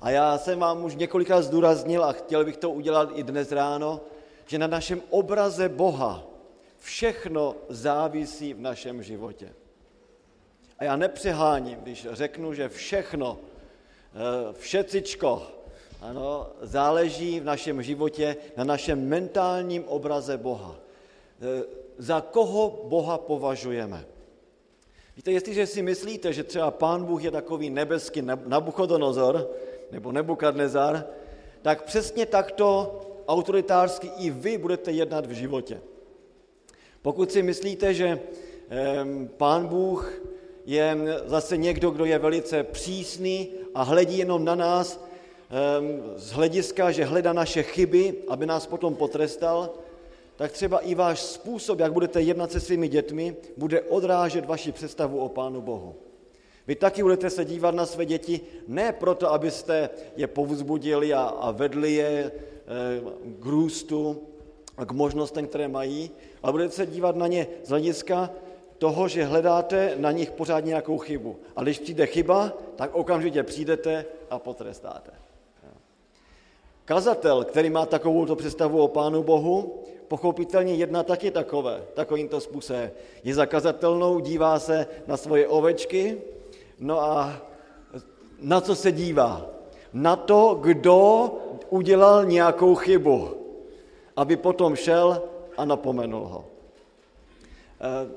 A já jsem vám už několikrát zdůraznil a chtěl bych to udělat i dnes ráno, že na našem obraze Boha všechno závisí v našem životě. A já nepřeháním, když řeknu, že všechno, eh, všecičko, ano, záleží v našem životě na našem mentálním obraze Boha. Eh, za koho Boha považujeme? Víte, jestliže si myslíte, že třeba Pán Bůh je takový nebeský Nabuchodonozor nebo Nebukadnezar, tak přesně takto autoritářsky i vy budete jednat v životě. Pokud si myslíte, že Pán Bůh je zase někdo, kdo je velice přísný a hledí jenom na nás z hlediska, že hledá naše chyby, aby nás potom potrestal, tak třeba i váš způsob, jak budete jednat se svými dětmi, bude odrážet vaši představu o Pánu Bohu. Vy taky budete se dívat na své děti ne proto, abyste je povzbudili a, a vedli je e, k růstu a k možnostem, které mají, ale budete se dívat na ně z hlediska toho, že hledáte na nich pořád nějakou chybu. A když přijde chyba, tak okamžitě přijdete a potrestáte. Kazatel, který má takovou představu o Pánu Bohu, pochopitelně jedna taky takové, takovýmto způsobem. Je zakazatelnou, dívá se na svoje ovečky, no a na co se dívá? Na to, kdo udělal nějakou chybu, aby potom šel a napomenul ho. Eh,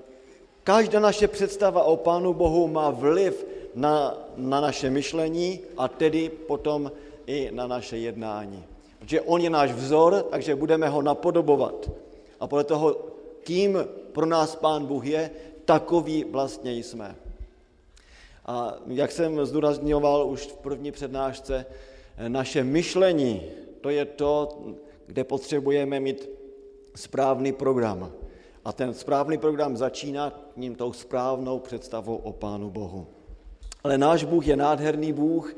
každá naše představa o Pánu Bohu má vliv na, na naše myšlení a tedy potom i na naše jednání. Protože on je náš vzor, takže budeme ho napodobovat. A podle toho, kým pro nás Pán Bůh je, takový vlastně jsme. A jak jsem zdůrazňoval už v první přednášce, naše myšlení, to je to, kde potřebujeme mít správný program. A ten správný program začíná ním tou správnou představou o Pánu Bohu. Ale náš Bůh je nádherný Bůh,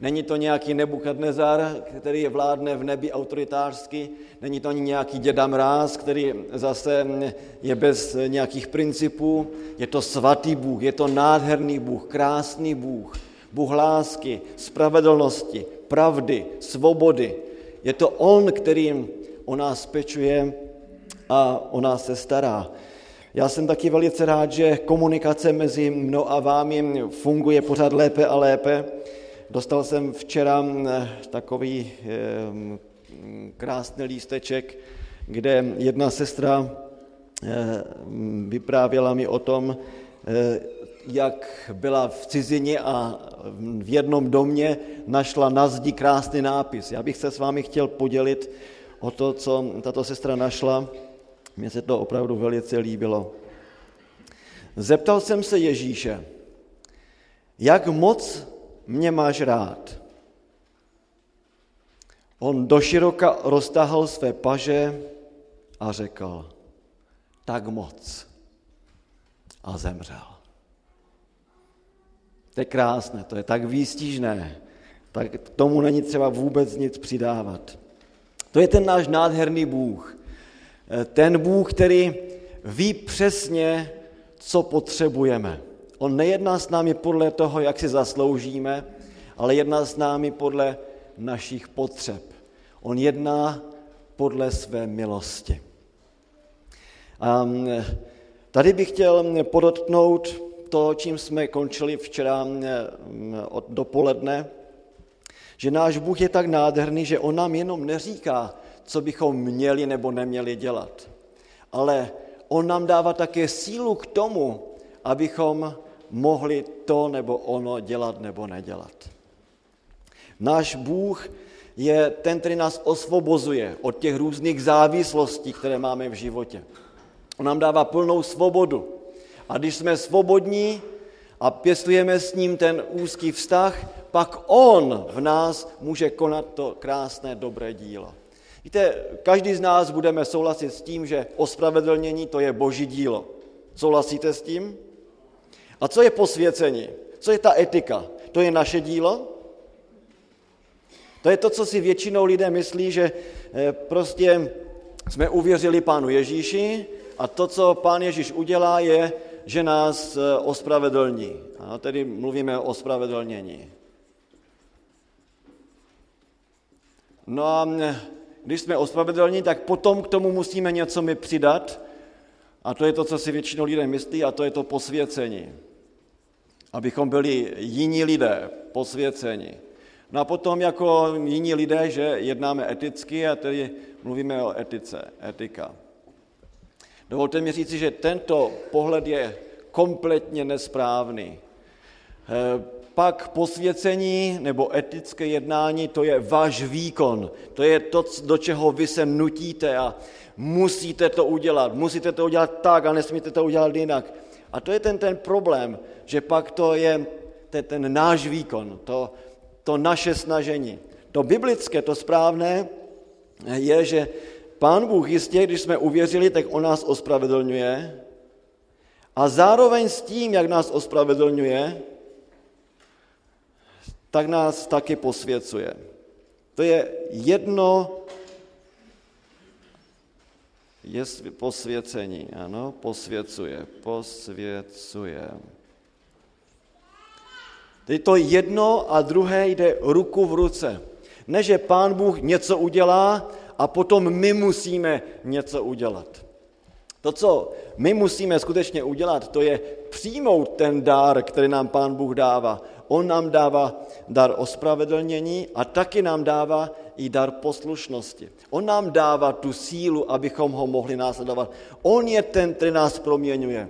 Není to nějaký Nebukadnezar, který vládne v nebi autoritářsky, není to ani nějaký děda mráz, který zase je bez nějakých principů. Je to svatý Bůh, je to nádherný Bůh, krásný Bůh, Bůh lásky, spravedlnosti, pravdy, svobody. Je to On, který o nás pečuje a o nás se stará. Já jsem taky velice rád, že komunikace mezi mnou a vámi funguje pořád lépe a lépe. Dostal jsem včera eh, takový eh, krásný lísteček, kde jedna sestra eh, vyprávěla mi o tom, jak byla v cizině a v jednom domě našla na zdi krásný nápis. Já bych se s vámi chtěl podělit o to, co tato sestra našla. Mně se to opravdu velice líbilo. Zeptal jsem se Ježíše, jak moc mě máš rád. On doširoka roztahl své paže a řekl, tak moc. A zemřel. To je krásné, to je tak výstižné, tak k tomu není třeba vůbec nic přidávat. To je ten náš nádherný Bůh. Ten Bůh, který ví přesně, co potřebujeme. On nejedná s námi podle toho, jak si zasloužíme, ale jedná s námi podle našich potřeb. On jedná podle své milosti. A tady bych chtěl podotknout to, čím jsme končili včera od dopoledne, že náš Bůh je tak nádherný, že on nám jenom neříká, co bychom měli nebo neměli dělat, ale on nám dává také sílu k tomu, abychom mohli to nebo ono dělat nebo nedělat. Náš Bůh je ten, který nás osvobozuje od těch různých závislostí, které máme v životě. On nám dává plnou svobodu. A když jsme svobodní a pěstujeme s ním ten úzký vztah, pak on v nás může konat to krásné, dobré dílo. Víte, každý z nás budeme souhlasit s tím, že ospravedlnění to je boží dílo. Souhlasíte s tím? A co je posvěcení? Co je ta etika? To je naše dílo? To je to, co si většinou lidé myslí, že eh, prostě jsme uvěřili Pánu Ježíši a to, co Pán Ježíš udělá, je, že nás eh, ospravedlní. A tedy mluvíme o ospravedlnění. No a když jsme ospravedlněni, tak potom k tomu musíme něco mi přidat, a to je to, co si většinou lidé myslí, a to je to posvěcení. Abychom byli jiní lidé, posvěceni. No a potom jako jiní lidé, že jednáme eticky a tedy mluvíme o etice, etika. Dovolte mi říci, že tento pohled je kompletně nesprávný. Pak posvěcení nebo etické jednání, to je váš výkon, to je to, do čeho vy se nutíte a musíte to udělat, musíte to udělat tak a nesmíte to udělat jinak. A to je ten, ten problém, že pak to je ten, ten náš výkon, to, to naše snažení. To biblické, to správné je, že Pán Bůh jistě, když jsme uvěřili, tak on nás ospravedlňuje a zároveň s tím, jak nás ospravedlňuje, tak nás taky posvěcuje. To je jedno je posvěcení, ano, posvěcuje, posvěcuje. Teď to jedno a druhé jde ruku v ruce. Ne, že pán Bůh něco udělá a potom my musíme něco udělat. To, co my musíme skutečně udělat, to je přijmout ten dár, který nám pán Bůh dává. On nám dává dar ospravedlnění a taky nám dává i dar poslušnosti. On nám dává tu sílu, abychom ho mohli následovat. On je ten, který nás proměňuje.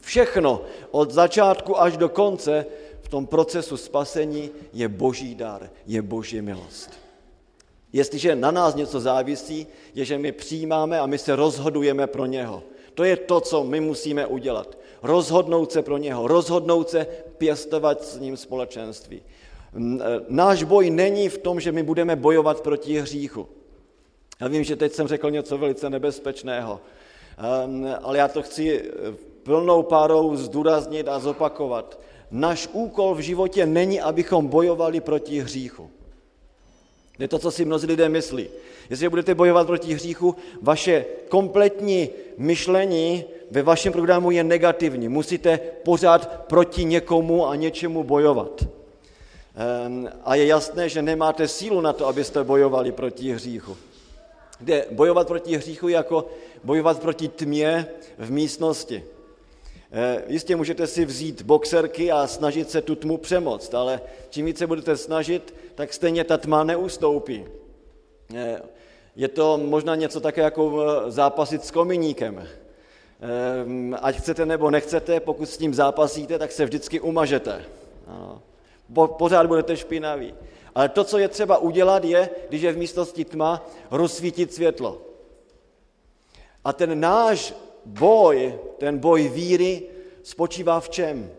Všechno od začátku až do konce v tom procesu spasení je boží dar, je boží milost. Jestliže na nás něco závisí, je, že my přijímáme a my se rozhodujeme pro něho. To je to, co my musíme udělat. Rozhodnout se pro něho, rozhodnout se pěstovat s ním společenství. E, náš boj není v tom, že my budeme bojovat proti hříchu. Já vím, že teď jsem řekl něco velice nebezpečného, ale já to chci plnou párou zdůraznit a zopakovat. Náš úkol v životě není, abychom bojovali proti hříchu. Je to, co si mnozí lidé myslí. Jestli budete bojovat proti hříchu, vaše kompletní myšlení ve vašem programu je negativní. Musíte pořád proti někomu a něčemu bojovat. Ehm, a je jasné, že nemáte sílu na to, abyste bojovali proti hříchu. Kde bojovat proti hříchu jako bojovat proti tmě v místnosti. Eh, jistě můžete si vzít boxerky a snažit se tu tmu přemoct, ale čím více budete snažit, tak stejně ta tma neustoupí. Eh, je to možná něco také jako eh, zápasit s kominíkem. Ať chcete nebo nechcete, pokud s tím zápasíte, tak se vždycky umažete. Pořád budete špinaví. Ale to, co je třeba udělat, je, když je v místnosti tma, rozsvítit světlo. A ten náš boj, ten boj víry spočívá v čem?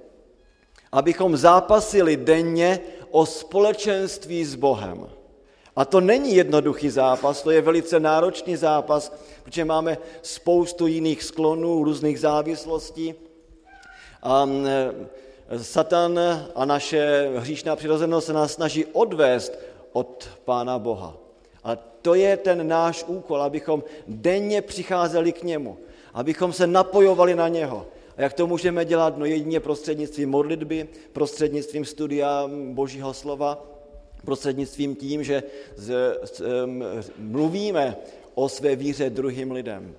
Abychom zápasili denně o společenství s Bohem. A to není jednoduchý zápas, to je velice náročný zápas, protože máme spoustu jiných sklonů, různých závislostí. A Satan a naše hříšná přirozenost se nás snaží odvést od Pána Boha. A to je ten náš úkol, abychom denně přicházeli k němu, abychom se napojovali na něho. A jak to můžeme dělat? No jedině prostřednictvím modlitby, prostřednictvím studia Božího slova, prostřednictvím tím, že z, z, mluvíme o své víře druhým lidem.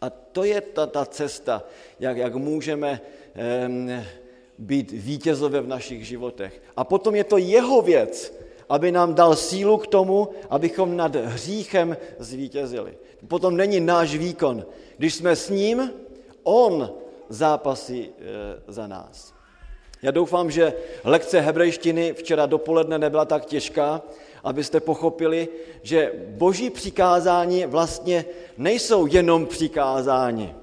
A to je ta, ta cesta, jak, jak můžeme um, být vítězové v našich životech. A potom je to jeho věc, aby nám dal sílu k tomu, abychom nad hříchem zvítězili. Potom není náš výkon. Když jsme s ním, on zápasí e, za nás. Já doufám, že lekce hebrejštiny včera dopoledne nebyla tak těžká, abyste pochopili, že boží přikázání vlastně nejsou jenom přikázání.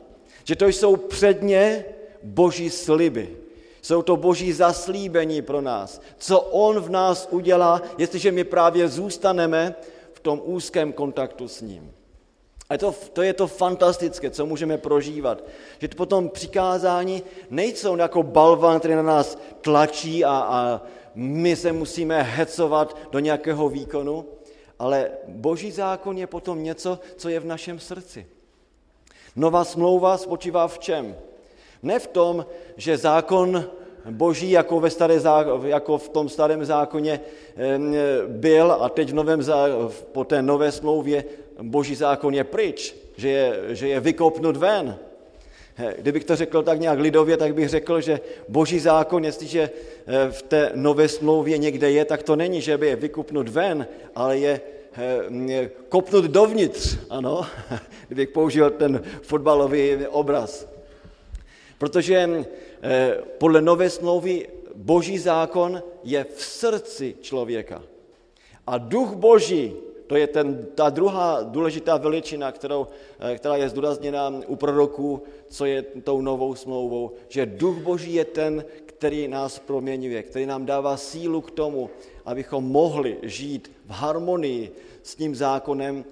Že to jsou předně boží sliby. Jsou to boží zaslíbení pro nás. Co on v nás udělá, jestliže my právě zůstaneme v tom úzkém kontaktu s ním. A to, to je to fantastické, co můžeme prožívat. Že to potom přikázání nejsou jako balvan, který na nás tlačí a, a my se musíme hecovat do nějakého výkonu, ale boží zákon je potom něco, co je v našem srdci. Nová smlouva spočívá v čem? Ne v tom, že zákon boží, jako, ve staré, jako v tom starém zákoně byl a teď v novém, po té nové smlouvě boží zákon je pryč, že je, že je vykopnut ven. Kdybych to řekl tak nějak lidově, tak bych řekl, že boží zákon, jestliže eh, v té nové smlouvě někde je, tak to není, že by je vykupnut ven, ale je kopnut dovnitř, ano, kdybych použil ten fotbalový obraz. Protože eh, podle nové smlouvy boží zákon je v srdci člověka. A duch boží to je ten, ta druhá důležitá veličina, kterou, eh, která je zdůrazněna u proroků, co je tou novou smlouvou, že duch Boží je ten, který nás proměňuje, který nám dává sílu k tomu, abychom mohli žít v harmonii s tím zákonem,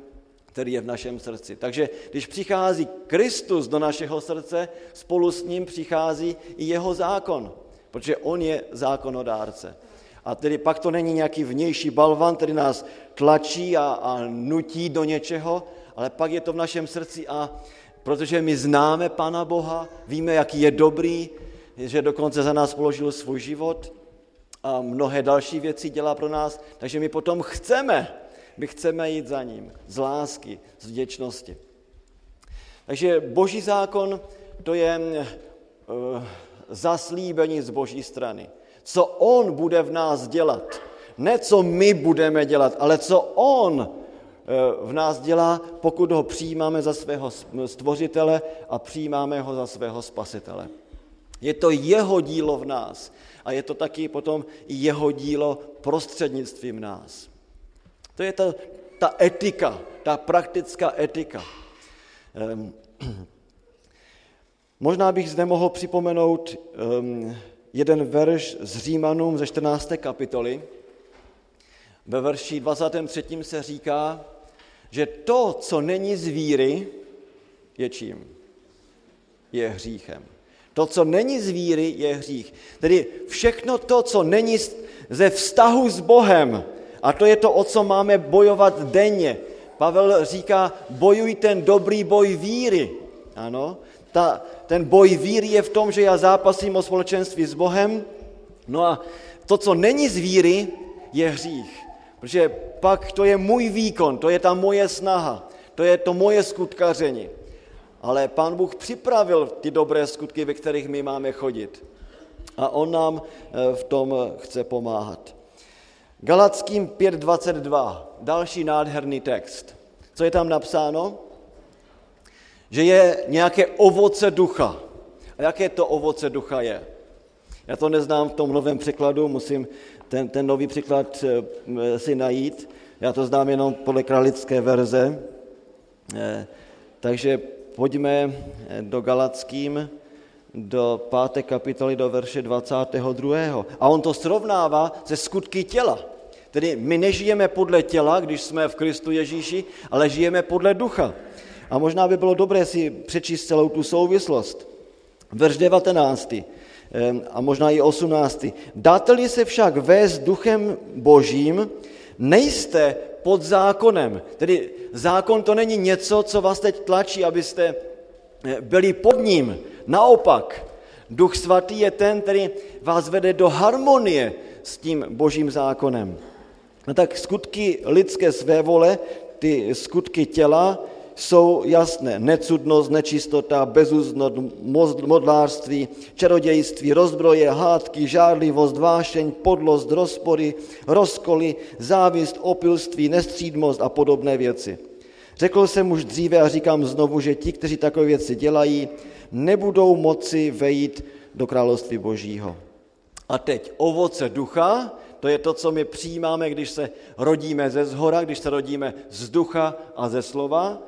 který je v našem srdci. Takže když přichází Kristus do našeho srdce, spolu s ním přichází i jeho zákon, protože on je zákonodárce. A tedy pak to není nějaký vnější balvan, který nás tlačí a, a nutí do něčeho, ale pak je to v našem srdci a protože my známe Pana Boha, víme, jaký je dobrý, že dokonce za nás položil svůj život a mnohé další věci dělá pro nás, takže my potom chceme, my chceme jít za ním z lásky, z vděčnosti. Takže boží zákon to je uh, zaslíbení z boží strany co on bude v nás dělat. Ne, co my budeme dělat, ale co on eh, v nás dělá, pokud ho přijímáme za svého stvořitele a přijímáme ho za svého spasitele. Je to jeho dílo v nás a je to taky potom jeho dílo prostřednictvím nás. To je ta, ta etika, ta praktická etika. Um, možná bych zde mohl připomenout um, jeden verš z Římanům ze 14. kapitoly. Ve verši 23. se říká, že to, co není z víry, je čím? Je hříchem. To, co není z víry, je hřích. Tedy všechno to, co není ze vztahu s Bohem, a to je to, o co máme bojovat denně. Pavel říká, bojuj ten dobrý boj víry. Ano, ta, ten boj víry je v tom, že já zápasím o společenství s Bohem, no a to, co není z víry, je hřích. Protože pak to je můj výkon, to je ta moje snaha, to je to moje skutkaření. Ale Pán Bůh připravil ty dobré skutky, ve kterých my máme chodit. A On nám eh, v tom chce pomáhat. Galackým 5.22, další nádherný text. Co je tam napsáno? Že je nějaké ovoce ducha. A jaké to ovoce ducha je? Já to neznám v tom novém překladu, musím ten, ten nový překlad eh, si najít. Já to znám jenom podle kralické verze. Eh, takže pojďme eh, do Galackým, do páté kapitoly, do verše 22. A on to srovnává se skutky těla. Tedy my nežijeme podle těla, když jsme v Kristu Ježíši, ale žijeme podle ducha. A možná by bylo dobré si přečíst celou tu souvislost. Verš 19. a možná i 18. Dáte-li se však vést duchem božím, nejste pod zákonem. Tedy zákon to není něco, co vás teď tlačí, abyste eh, byli pod ním. Naopak, duch svatý je ten, který vás vede do harmonie s tím božím zákonem. No tak skutky lidské své vole, ty skutky těla, jsou jasné. Necudnost, nečistota, bezúznost, modlářství, čarodějství, rozbroje, hádky, žádlivost, vášeň, podlost, rozpory, rozkoly, závist, opilství, nestřídmost a podobné věci. Řekl jsem už dříve a říkám znovu, že ti, kteří takové věci dělají, nebudou moci vejít do království božího. A teď ovoce ducha, to je to, co my přijímáme, když se rodíme ze zhora, když se rodíme z ducha a ze slova.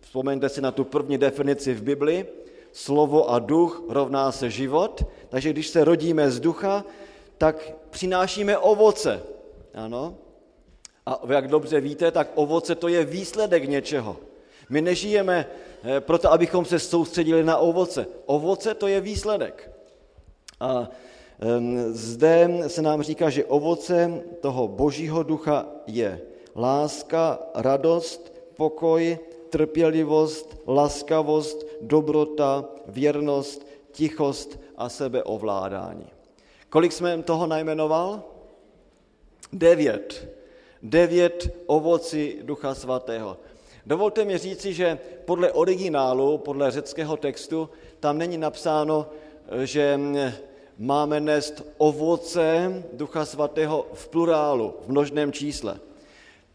Vzpomeňte si na tu první definici v Bibli. Slovo a duch rovná se život. Takže když se rodíme z ducha, tak přinášíme ovoce. Ano. A jak dobře víte, tak ovoce to je výsledek něčeho. My nežijeme eh, proto, abychom se soustředili na ovoce. Ovoce to je výsledek. A zde se nám říká, že ovoce toho božího ducha je láska, radost, pokoj, trpělivost, laskavost, dobrota, věrnost, tichost a sebeovládání. Kolik jsme toho najmenoval? Devět. Devět ovocí Ducha Svatého. Dovolte mi říci, že podle originálu, podle řeckého textu, tam není napsáno, že máme nést ovoce Ducha Svatého v plurálu, v množném čísle.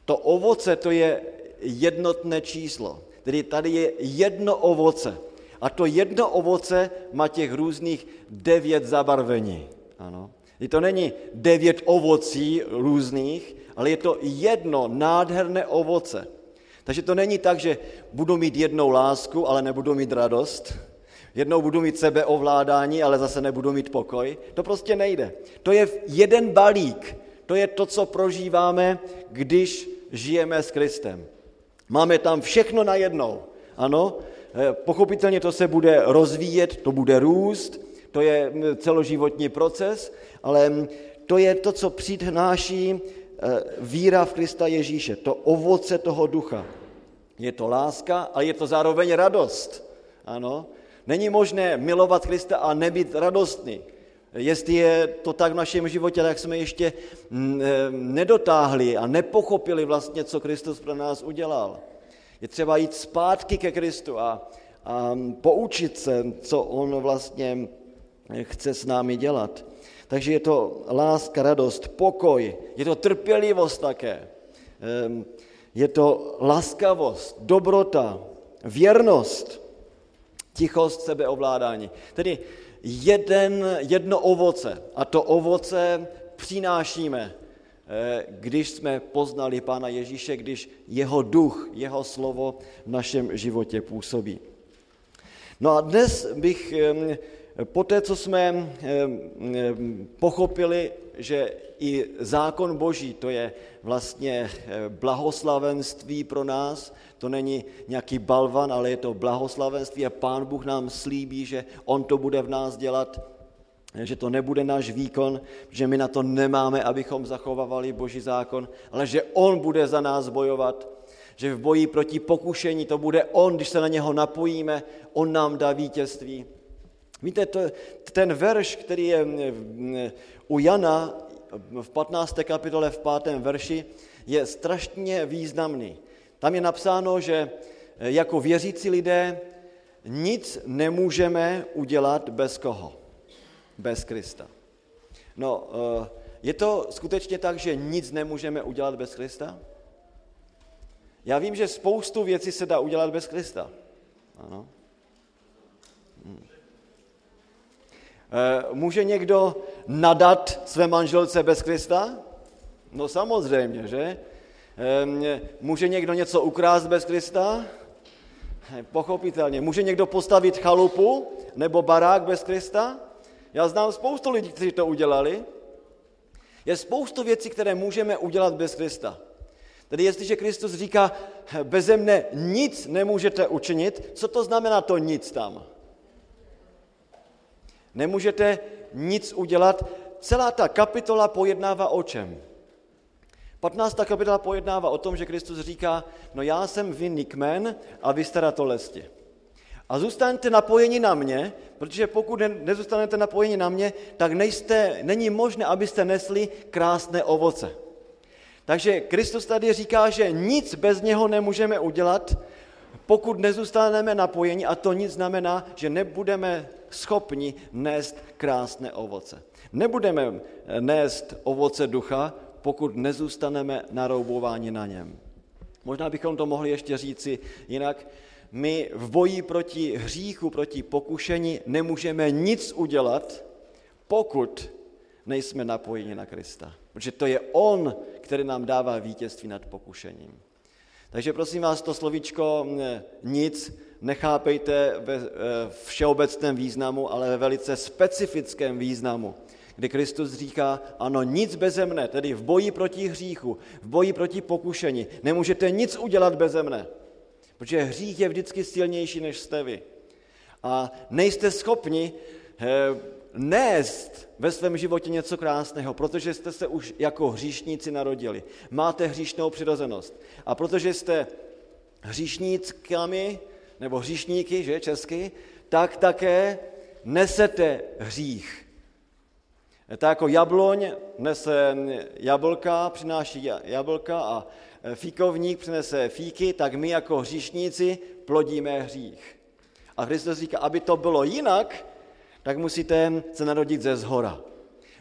To ovoce to je jednotné číslo. Tedy tady je jedno ovoce. A to jedno ovoce má těch různých devět zabarvení. Ano. I to není devět ovocí různých, ale je to jedno nádherné ovoce. Takže to není tak, že budu mít jednou lásku, ale nebudu mít radost. Jednou budu mít sebeovládání, ale zase nebudu mít pokoj. To prostě nejde. To je jeden balík. To je to, co prožíváme, když žijeme s Kristem. Máme tam všechno na jednou. Ano, eh, pochopitelně to se bude rozvíjet, to bude růst, to je mm, celoživotní proces, ale mm, to je to, co přináší eh, víra v Krista Ježíše, to ovoce toho ducha. Je to láska, ale je to zároveň radost. Ano, není možné milovat Krista a nebýt radostný. Jestli je to tak v našem životě, tak jsme ještě mm, eh, nedotáhli a nepochopili vlastně, co Kristus pro nás udělal. Je třeba jít zpátky ke Kristu a, a poučit se, co on vlastně chce s námi dělat. Takže je to láska, radost, pokoj, je to trpělivost také, ehm, je to laskavost, dobrota, věrnost, tichost, sebeovládání. Tedy jeden, jedno ovoce a to ovoce přinášíme, eh, když jsme poznali Pána Ježíše, když jeho duch, jeho slovo v našem životě působí. No a dnes bych ehm, Poté, co jsme pochopili, že i zákon boží, to je vlastně eh, blahoslavenství pro nás, to není nějaký balvan, ale je to blahoslavenství a pán Bůh nám slíbí, že on to bude v nás dělat, že to nebude náš výkon, že my na to nemáme, abychom zachovávali boží zákon, ale že on bude za nás bojovat, že v boji proti pokušení to bude on, když se na něho napojíme, on nám dá vítězství. Víte, to, ten verš, který je u Jana v 15. kapitole v 5. verši, je strašně významný. Tam je napsáno, že jako věřící lidé nic nemůžeme udělat bez koho? Bez Krista. No, eh, je to skutečně tak, že nic nemůžeme udělat bez Krista? Já vím, že spoustu věcí se dá udělat bez Krista. Ano. Může někdo nadat své manželce bez Krista? No samozřejmě, že? Eh, může někdo něco ukrást bez Krista? Eh, pochopitelně. Může někdo postavit chalupu nebo barák bez Krista? Já znám spoustu lidí, kteří to udělali. Je spoustu věcí, které můžeme udělat bez Krista. Tedy jestliže Kristus říká, beze mne nic nemůžete učinit, co to znamená to nic tam? Nemůžete nic udělat. Celá ta kapitola pojednává o čem? 15. kapitola pojednává o tom, že Kristus říká, no já jsem vinný kmen a vy jste ratolesti. A zůstaňte napojeni na mě, protože pokud ne, nezůstanete napojeni na mě, tak nejste, není možné, abyste nesli krásné ovoce. Takže Kristus tady říká, že nic bez něho nemůžeme udělat, pokud nezůstaneme napojeni, a to nic znamená, že nebudeme schopni nést krásné ovoce. Nebudeme nést ovoce ducha, pokud nezůstaneme naroubováni na něm. Možná bychom to mohli ještě říci jinak. My v boji proti hříchu, proti pokušení nemůžeme nic udělat, pokud nejsme napojeni na Krista. Protože to je On, který nám dává vítězství nad pokušením. Takže prosím vás, to slovíčko nic nechápejte ve všeobecném významu, ale ve velice specifickém významu, kdy Kristus říká, ano, nic beze mne, tedy v boji proti hříchu, v boji proti pokušení, nemůžete nic udělat beze mne, protože hřích je vždycky silnější, než jste vy. A nejste schopni eh, nést ve svém životě něco krásného, protože jste se už jako hříšníci narodili. Máte hříšnou přirozenost. A protože jste hříšníckami, nebo hříšníky, že, česky, tak také nesete hřích. Tak jako jabloň nese jablka, přináší jablka a fíkovník přinese fíky, tak my jako hříšníci plodíme hřích. A Kristus říká, aby to bylo jinak, tak musíte se narodit ze zhora.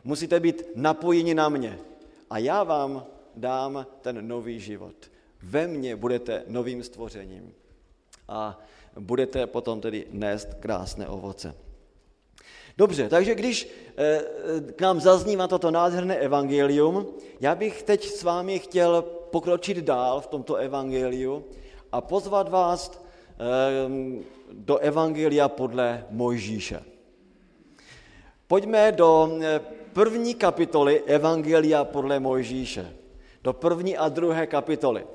Musíte být napojeni na mě. A já vám dám ten nový život. Ve mně budete novým stvořením. A budete potom tedy nést krásné ovoce. Dobře, takže když eh, k nám zaznívá toto nádherné evangelium, já bych teď s vámi chtěl pokročit dál v tomto evangeliu a pozvat vás eh, do evangelia podle Mojžíše. Pojďme do eh, první kapitoly evangelia podle Mojžíše. Do první a druhé kapitoly.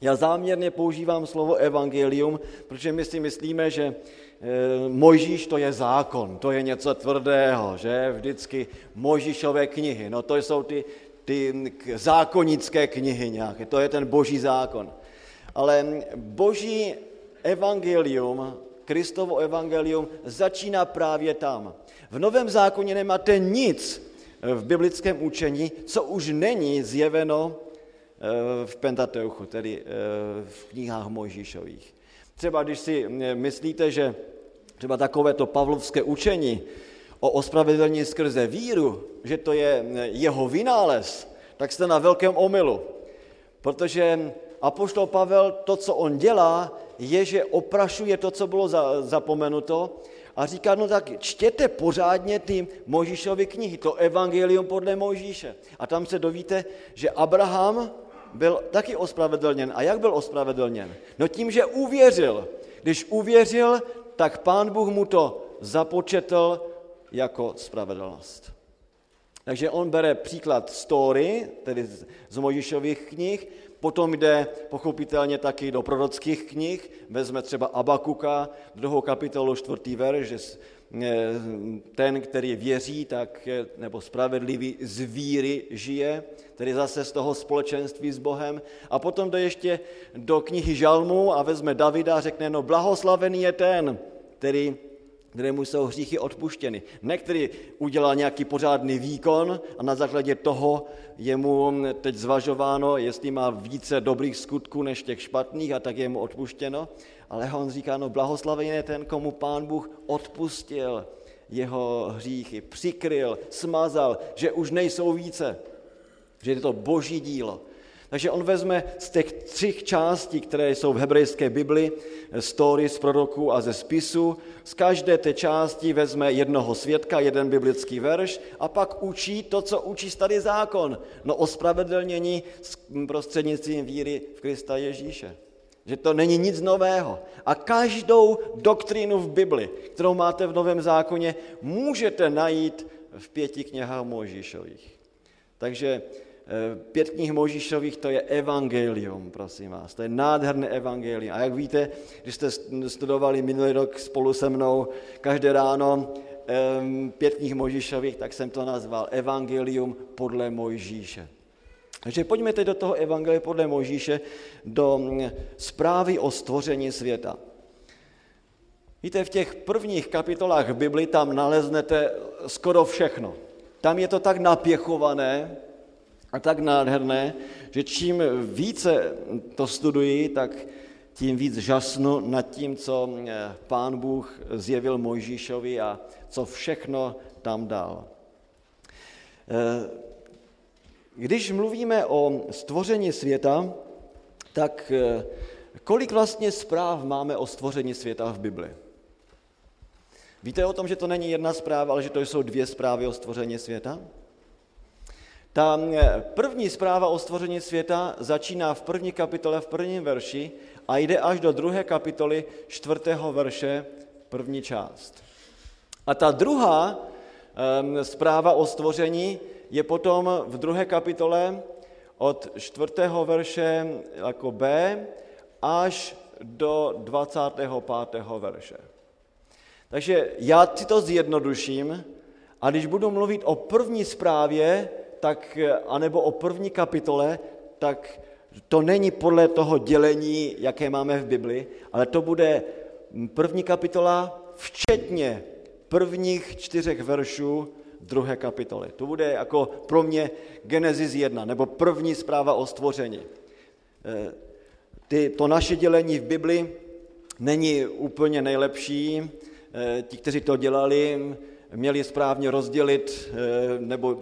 Já záměrně používám slovo evangelium, protože my si myslíme, že Eh, Mojžíš to je zákon, to je něco tvrdého, že vždycky Mojžíšové knihy, no to jsou ty, ty zákonické knihy nějaké, to je ten boží zákon. Ale boží evangelium, Kristovo evangelium začíná právě tam. V Novém zákoně nemáte nic v biblickém učení, co už není zjeveno v Pentateuchu, tedy eh, v knihách Mojžíšových. Třeba když si myslíte, že třeba takovéto pavlovské učení o ospravedlnění skrze víru, že to je jeho vynález, tak jste na velkém omylu. Protože apoštol Pavel to, co on dělá, je, že oprašuje to, co bylo zapomenuto a říká, no tak čtěte pořádně ty Možíšovy knihy, to evangelium podle Možíše. A tam se dovíte, že Abraham byl taky ospravedlněn. A jak byl ospravedlněn? No tím, že uvěřil. Když uvěřil, tak pán Bůh mu to započetl jako spravedlnost. Takže on bere příklad story, tedy z Možišových knih, potom jde pochopitelně taky do prorockých knih, vezme třeba Abakuka, druhou kapitolu, čtvrtý verš, ten, který věří, tak, nebo spravedlivý z víry žije, tedy zase z toho společenství s Bohem. A potom jde ještě do knihy Žalmu a vezme Davida a řekne, no blahoslavený je ten, který kterému jsou hříchy odpuštěny. Ne, který udělal nějaký pořádný výkon a na základě toho je mu teď zvažováno, jestli má více dobrých skutků než těch špatných a tak je mu odpuštěno, ale on říká, no blahoslavený je ten, komu pán Bůh odpustil jeho hříchy, přikryl, smazal, že už nejsou více, že je to boží dílo. Takže on vezme z těch třech částí, které jsou v hebrejské Bibli, story z proroků a ze spisu, z každé té části vezme jednoho svědka, jeden biblický verš a pak učí to, co učí starý zákon, no o spravedlnění prostřednictvím víry v Krista Ježíše. Že to není nic nového. A každou doktrínu v Bibli, kterou máte v Novém zákoně, můžete najít v pěti knihách Mojžíšových. Takže pět knih Mojžíšových to je evangelium, prosím vás. To je nádherné evangelium. A jak víte, když jste studovali minulý rok spolu se mnou každé ráno pět knih Mojžíšových, tak jsem to nazval evangelium podle Mojžíše. Takže pojďme teď do toho evangelia podle Možíše, do mm, zprávy o stvoření světa. Víte, v těch prvních kapitolách Bibli tam naleznete skoro všechno. Tam je to tak napěchované a tak nádherné, že čím více to studuji, tak tím víc žasnu nad tím, co mm, pán Bůh zjevil Mojžíšovi a co všechno tam dal. E, když mluvíme o stvoření světa, tak eh, kolik vlastně zpráv máme o stvoření světa v Bibli? Víte o tom, že to není jedna zpráva, ale že to jsou dvě zprávy o stvoření světa? Ta eh, první zpráva o stvoření světa začíná v první kapitole, v prvním verši a jde až do druhé kapitoly, čtvrtého verše, první část. A ta druhá um, zpráva o stvoření je potom v druhé kapitole od čtvrtého verše jako B až do 25. verše. Takže já si to zjednoduším a když budu mluvit o první zprávě, tak, anebo o první kapitole, tak to není podle toho dělení, jaké máme v Bibli, ale to bude první kapitola včetně prvních čtyřech veršů druhé kapitoly. To bude jako pro mě Genesis 1, nebo první zpráva o stvoření. Eh, ty, to naše dělení v Bibli není úplně nejlepší. Eh, ti, kteří to dělali, měli správně rozdělit eh, nebo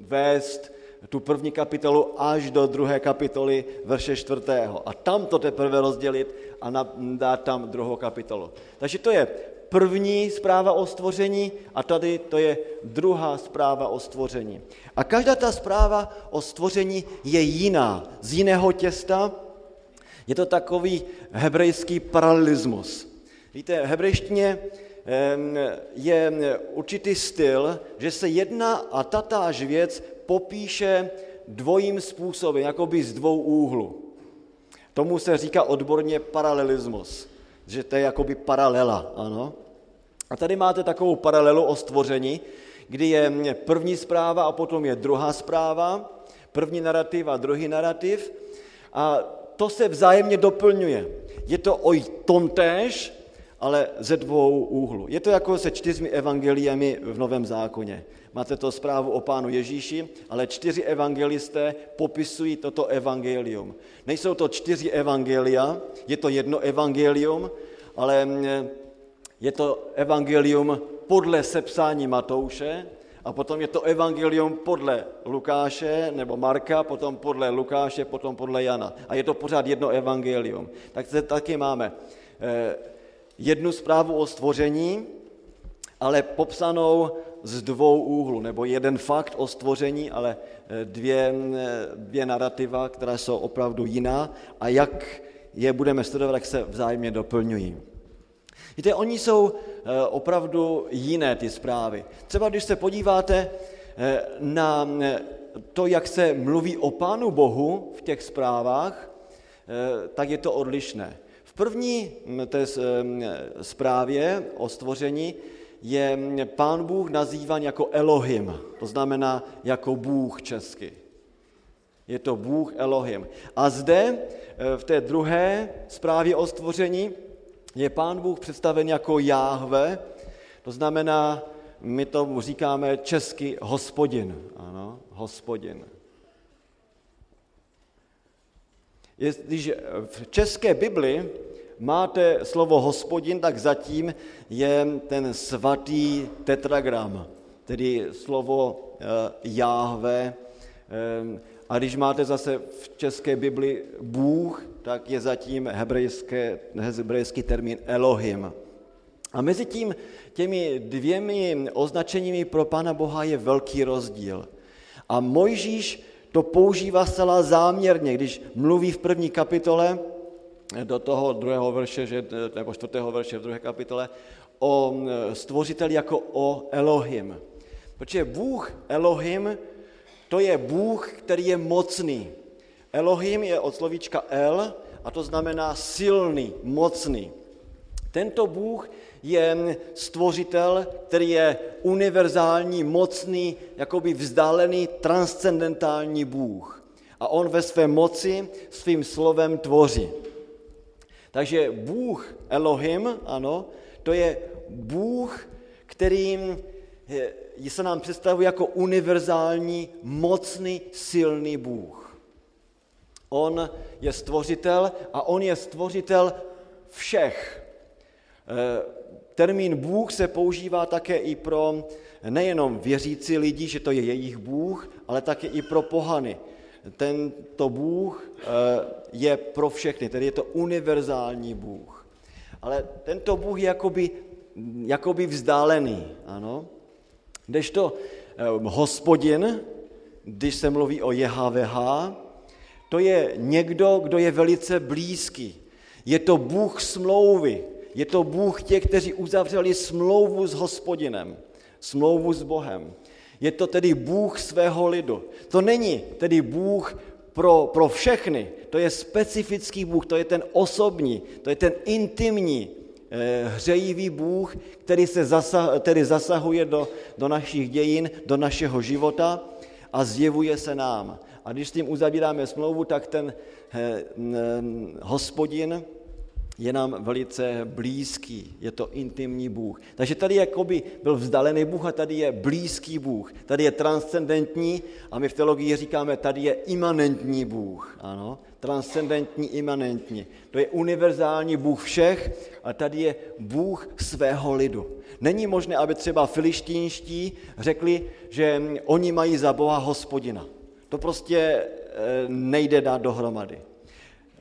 vést tu první kapitolu až do druhé kapitoly verše čtvrtého. A tam to teprve rozdělit a dát tam druhou kapitolu. Takže to je první zpráva o stvoření a tady to je druhá zpráva o stvoření. A každá ta zpráva o stvoření je jiná, z jiného těsta. Je to takový hebrejský paralelismus. Víte, v hebrejštině je určitý styl, že se jedna a tatáž věc popíše dvojím způsobem, jakoby z dvou úhlu. Tomu se říká odborně paralelismus, že to je jakoby paralela, ano. A tady máte takovou paralelu o stvoření, kdy je první zpráva a potom je druhá zpráva, první narrativ a druhý narrativ a to se vzájemně doplňuje. Je to o tom též, ale ze dvou úhlů. Je to jako se čtyřmi evangeliemi v Novém zákoně. Máte to zprávu o pánu Ježíši, ale čtyři evangelisté popisují toto evangelium. Nejsou to čtyři evangelia, je to jedno evangelium, ale mm, je to evangelium podle sepsání Matouše a potom je to evangelium podle Lukáše nebo Marka, potom podle Lukáše, potom podle Jana. A je to pořád jedno evangelium. Tak taky máme eh, jednu zprávu o stvoření, ale popsanou z dvou úhlů, nebo jeden fakt o stvoření, ale eh, dvě, eh, dvě narrativa, která jsou opravdu jiná a jak je budeme studovat, jak se vzájemně doplňují. Víte, oni jsou eh, opravdu jiné, ty zprávy. Třeba když se podíváte na to, jak se mluví o Pánu Bohu v těch zprávách, tak je to odlišné. První té zprávě o stvoření je pán Bůh nazývan jako Elohim, to znamená jako Bůh česky. Je to Bůh Elohim. A zde eh, v té druhé zprávě o stvoření je pán Bůh představen jako Jáhve, to znamená, my tomu říkáme česky hospodin. Ano, hospodin. Jestliže v české Bibli máte slovo hospodin, tak zatím je ten svatý tetragram, tedy slovo eh, Jáhve. Eh, a když máte zase v české Bibli Bůh, tak je zatím hebrejské, hebrejský termín Elohim. A mezi tím, těmi dvěmi označeními pro Pána Boha je velký rozdíl. A Mojžíš to používá zcela záměrně, když mluví v první kapitole do toho druhého verše, že, nebo čtvrtého verše v druhé kapitole, o stvořiteli jako o Elohim. Protože Bůh Elohim, to je Bůh, který je mocný. Elohim je od slovíčka El a to znamená silný, mocný. Tento Bůh je stvořitel, který je univerzální, mocný, jakoby vzdálený, transcendentální Bůh. A on ve své moci svým slovem tvoří. Takže Bůh Elohim, ano, to je Bůh, který se nám představuje jako univerzální, mocný, silný Bůh. On je stvořitel a on je stvořitel všech. E, termín Bůh se používá také i pro nejenom věřící lidi, že to je jejich Bůh, ale také i pro pohany tento Bůh eh, je pro všechny, tedy je to univerzální Bůh. Ale tento Bůh je jakoby, jakoby vzdálený, ano. to eh, hospodin, když se mluví o JHVH, to je někdo, kdo je velice blízký. Je to Bůh smlouvy, je to Bůh těch, kteří uzavřeli smlouvu s hospodinem, smlouvu s Bohem. Je to tedy Bůh svého lidu. To není tedy Bůh pro, pro všechny. To je specifický Bůh, to je ten osobní, to je ten intimní, eh, hřejivý Bůh, který se zasah, tedy zasahuje do, do našich dějin, do našeho života a zjevuje se nám. A když s tím uzavíráme smlouvu, tak ten eh, hospodin je nám velice blízký, je to intimní Bůh. Takže tady jakoby byl vzdálený Bůh a tady je blízký Bůh. Tady je transcendentní a my v teologii říkáme, tady je imanentní Bůh. Ano, transcendentní, imanentní. To je univerzální Bůh všech a tady je Bůh svého lidu. Není možné, aby třeba filištínští řekli, že oni mají za Boha hospodina. To prostě eh, nejde dát dohromady.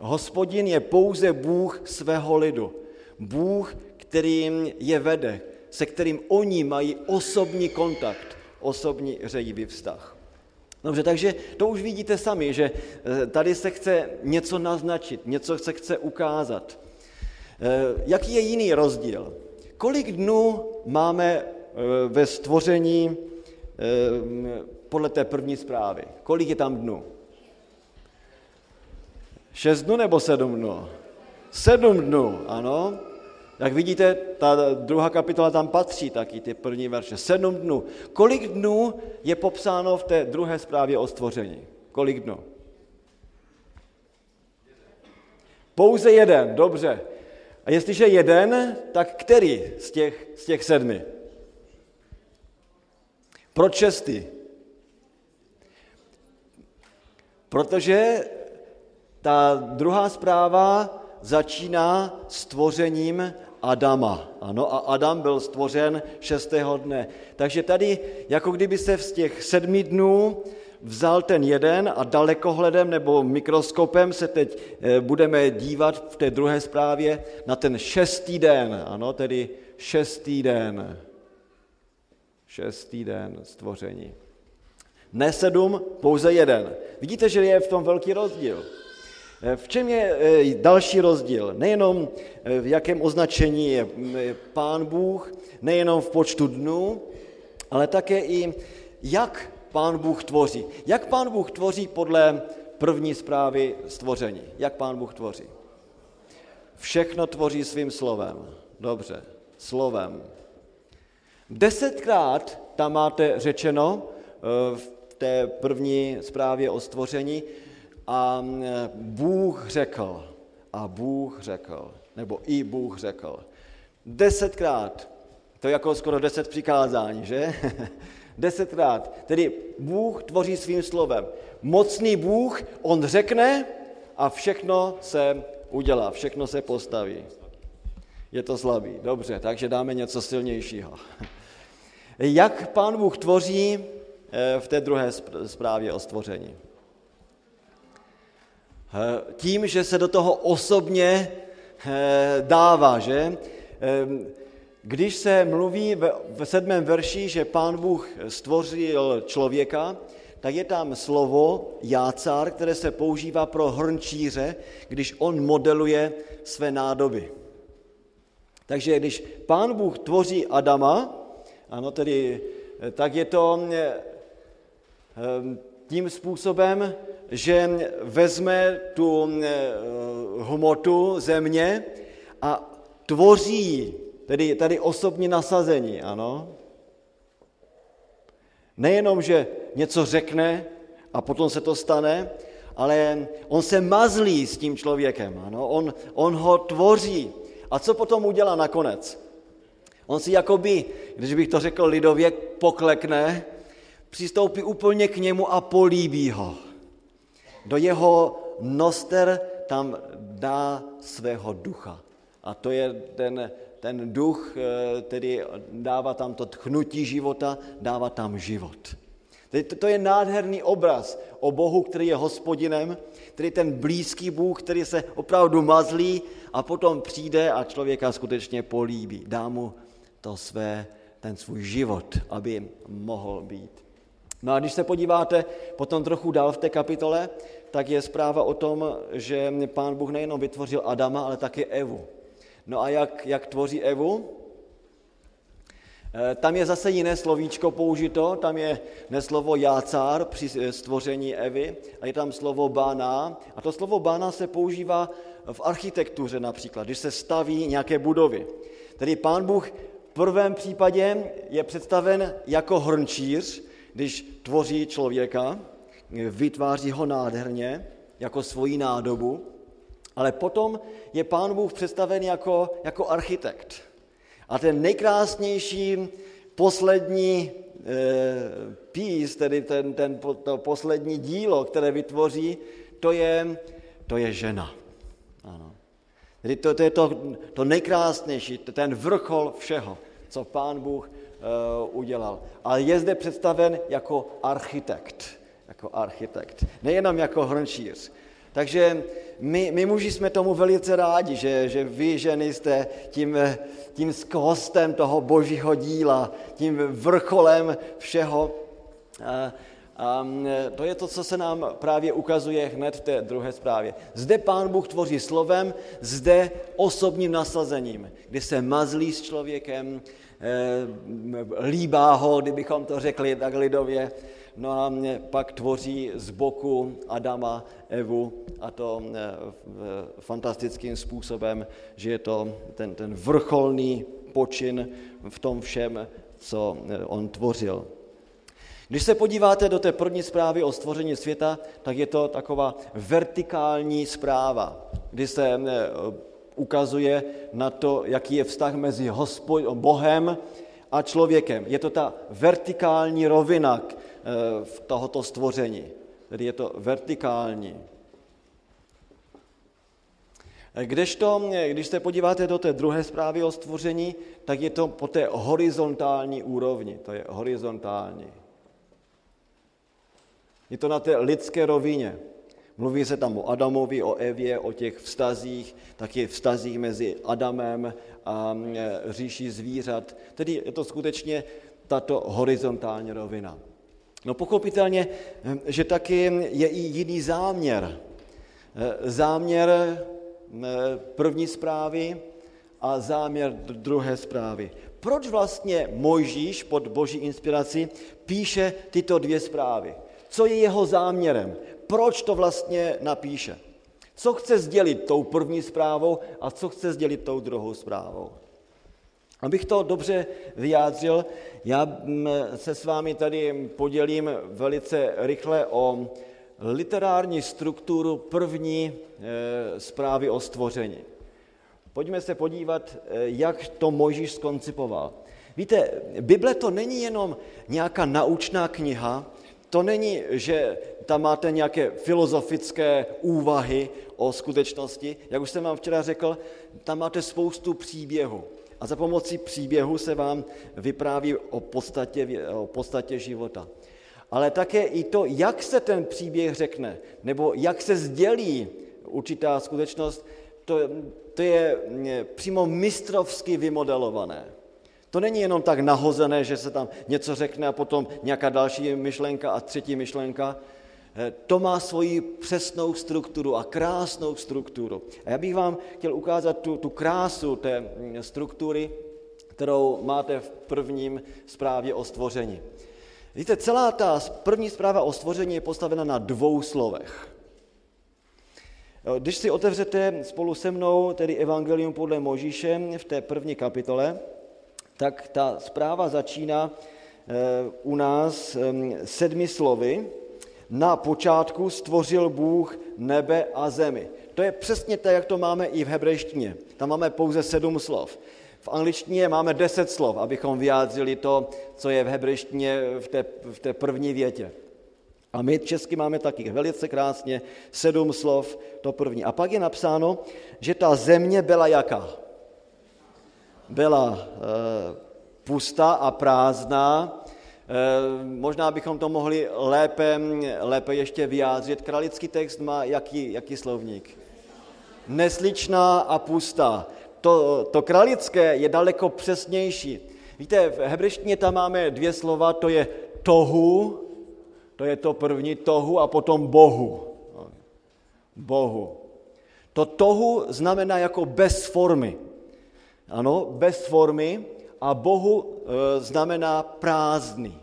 Hospodin je pouze Bůh svého lidu. Bůh, kterým je vede, se kterým oni mají osobní kontakt, osobní řejivý vztah. Dobře, takže to už vidíte sami, že eh, tady se chce něco naznačit, něco se chce ukázat. Eh, jaký je jiný rozdíl? Kolik dnů máme eh, ve stvoření podle té první zprávy? Kolik je tam dnů? Šest dnů nebo sedm dnů? Sedm dnů, ano. Jak vidíte, ta druhá kapitola tam patří taky, ty první verše. Sedm dnů. Kolik dnů je popsáno v té druhé zprávě o stvoření? Kolik dnů? Pouze jeden, dobře. A jestliže jeden, tak který z těch, z těch sedmi? Proč šestý? Protože ta druhá zpráva začíná stvořením Adama. Ano, a Adam byl stvořen šestého dne. Takže tady, jako kdyby se z těch sedmi dnů vzal ten jeden a dalekohledem nebo mikroskopem se teď eh, budeme dívat v té druhé zprávě na ten šestý den, ano, tedy šestý den. Šestý den stvoření. Ne sedm, pouze jeden. Vidíte, že je v tom velký rozdíl. V čem je eh, další rozdíl? Nejenom eh, v jakém označení je Pán Bůh, nejenom v počtu dnů, ale také i jak Pán Bůh tvoří. Jak Pán Bůh tvoří podle první zprávy stvoření? Jak Pán Bůh tvoří? Všechno tvoří svým slovem. Dobře, slovem. Desetkrát tam máte řečeno eh, v té první zprávě o stvoření, a Bůh řekl, a Bůh řekl, nebo i Bůh řekl. Desetkrát, to je jako skoro deset přikázání, že? Desetkrát. Tedy Bůh tvoří svým slovem. Mocný Bůh, on řekne a všechno se udělá, všechno se postaví. Je to slabý, dobře, takže dáme něco silnějšího. Jak pán Bůh tvoří eh, v té druhé zprávě o stvoření? Eh, tím, že se do toho osobně eh, dává, že? Když se mluví v sedmém verši, že pán Bůh stvořil člověka, tak je tam slovo jácar, které se používá pro hrnčíře, když on modeluje své nádoby. Takže když pán Bůh tvoří Adama, ano, tedy, eh, tak je to tím způsobem, že vezme tu eh, hmotu země a tvoří, tedy tady osobní nasazení, ano. Nejenom, že něco řekne a potom se to stane, ale on se mazlí s tím člověkem, ano. On, on ho tvoří. A co potom udělá nakonec? On si jakoby, když bych to řekl lidově, poklekne, přistoupí úplně k němu a políbí ho do jeho noster tam dá svého ducha. A to je ten, ten duch, který eh, dává tam to tchnutí života, dává tam život. To je nádherný obraz o Bohu, který je hospodinem, který je ten blízký Bůh, který se opravdu mazlí a potom přijde a člověka skutečně políbí. Dá mu to své, ten svůj život, aby mohl být. No a když se podíváte potom trochu dál v té kapitole, tak je zpráva o tom, že pán Bůh nejenom vytvořil Adama, ale také Evu. No a jak, jak tvoří Evu? Eh, tam je zase jiné slovíčko použito, tam je neslovo jácár při stvoření Evy a je tam slovo bána. A to slovo bána se používá v architektuře například, když se staví nějaké budovy. Tedy pán Bůh v prvém případě je představen jako hrnčíř, když tvoří člověka, vytváří ho nádherně, jako svoji nádobu. Ale potom je pán Bůh představen jako, jako architekt. A ten nejkrásnější poslední e, pís, tedy ten, ten, to poslední dílo, které vytvoří, to je, to je žena. Ano. Tedy to, to je to, to nejkrásnější, ten vrchol všeho, co pán Bůh udělal. Ale je zde představen jako architekt. Jako architekt. Nejenom jako hrnčíř. Takže my, my muži jsme tomu velice rádi, že, že vy ženy jste tím, tím skvostem toho božího díla, tím vrcholem všeho. A, a to je to, co se nám právě ukazuje hned v té druhé zprávě. Zde pán Bůh tvoří slovem, zde osobním nasazením, kdy se mazlí s člověkem, eh, líbá ho, kdybychom to řekli tak lidově, no a pak tvoří z boku Adama Evu a to eh, fantastickým způsobem, že je to ten, ten vrcholný počin v tom všem, co eh, on tvořil. Když se podíváte do té první zprávy o stvoření světa, tak je to taková vertikální zpráva, kdy se eh, ukazuje na to, jaký je vztah mezi Bohem a člověkem. Je to ta vertikální rovina v tohoto stvoření. Tedy je to vertikální. Kdežto, když se podíváte do té druhé zprávy o stvoření, tak je to po té horizontální úrovni. To je horizontální. Je to na té lidské rovině. Mluví se tam o Adamovi, o Evě, o těch vztazích, taky vztazích mezi Adamem a e, říší zvířat. Tedy je to skutečně tato horizontální rovina. No pochopitelně, hm, že taky je i jiný záměr. Eh, záměr hm, první zprávy a záměr druhé zprávy. Proč vlastně Mojžíš pod boží inspiraci píše tyto dvě zprávy? Co je jeho záměrem? Proč to vlastně napíše? Co chce sdělit tou první zprávou a co chce sdělit tou druhou zprávou? Abych to dobře vyjádřil, já mm, se s vámi tady podělím velice rychle o literární strukturu první eh, zprávy o stvoření. Pojďme se podívat, eh, jak to Mojžíš skoncipoval. Víte, Bible to není jenom nějaká naučná kniha, to není, že tam máte nějaké filozofické úvahy o skutečnosti. Jak už jsem vám včera řekl, tam máte spoustu příběhů a za pomocí příběhu se vám vypráví o podstatě, o podstatě života. Ale také i to, jak se ten příběh řekne, nebo jak se sdělí určitá skutečnost, to, to je přímo mistrovsky vymodelované. To není jenom tak nahozené, že se tam něco řekne a potom nějaká další myšlenka a třetí myšlenka, to má svoji přesnou strukturu a krásnou strukturu. A já bych vám chtěl ukázat tu, tu krásu té mm, struktury, kterou máte v prvním zprávě o stvoření. Víte, celá ta první zpráva o stvoření je postavena na dvou slovech. Eh, když si otevřete spolu se mnou tedy Evangelium podle Možíše v té první kapitole, tak ta zpráva začíná eh, u nás sedmi slovy, na počátku stvořil Bůh nebe a zemi. To je přesně tak, jak to máme i v hebrejštině. Tam máme pouze sedm slov. V angličtině máme deset slov, abychom vyjádřili to, co je v hebrejštině v té, v té první větě. A my česky máme taky velice krásně sedm slov, to první. A pak je napsáno, že ta země byla jaká? Byla e, pustá a prázdná, Eh, možná bychom to mohli lépe, lépe ještě vyjádřit. Kralický text má jaký, jaký slovník? Nesličná a pustá. To, to kralické je daleko přesnější. Víte, v hebrejštině tam máme dvě slova, to je tohu, to je to první tohu a potom bohu. Bohu. To tohu znamená jako bez formy. Ano, bez formy a bohu e, znamená prázdný.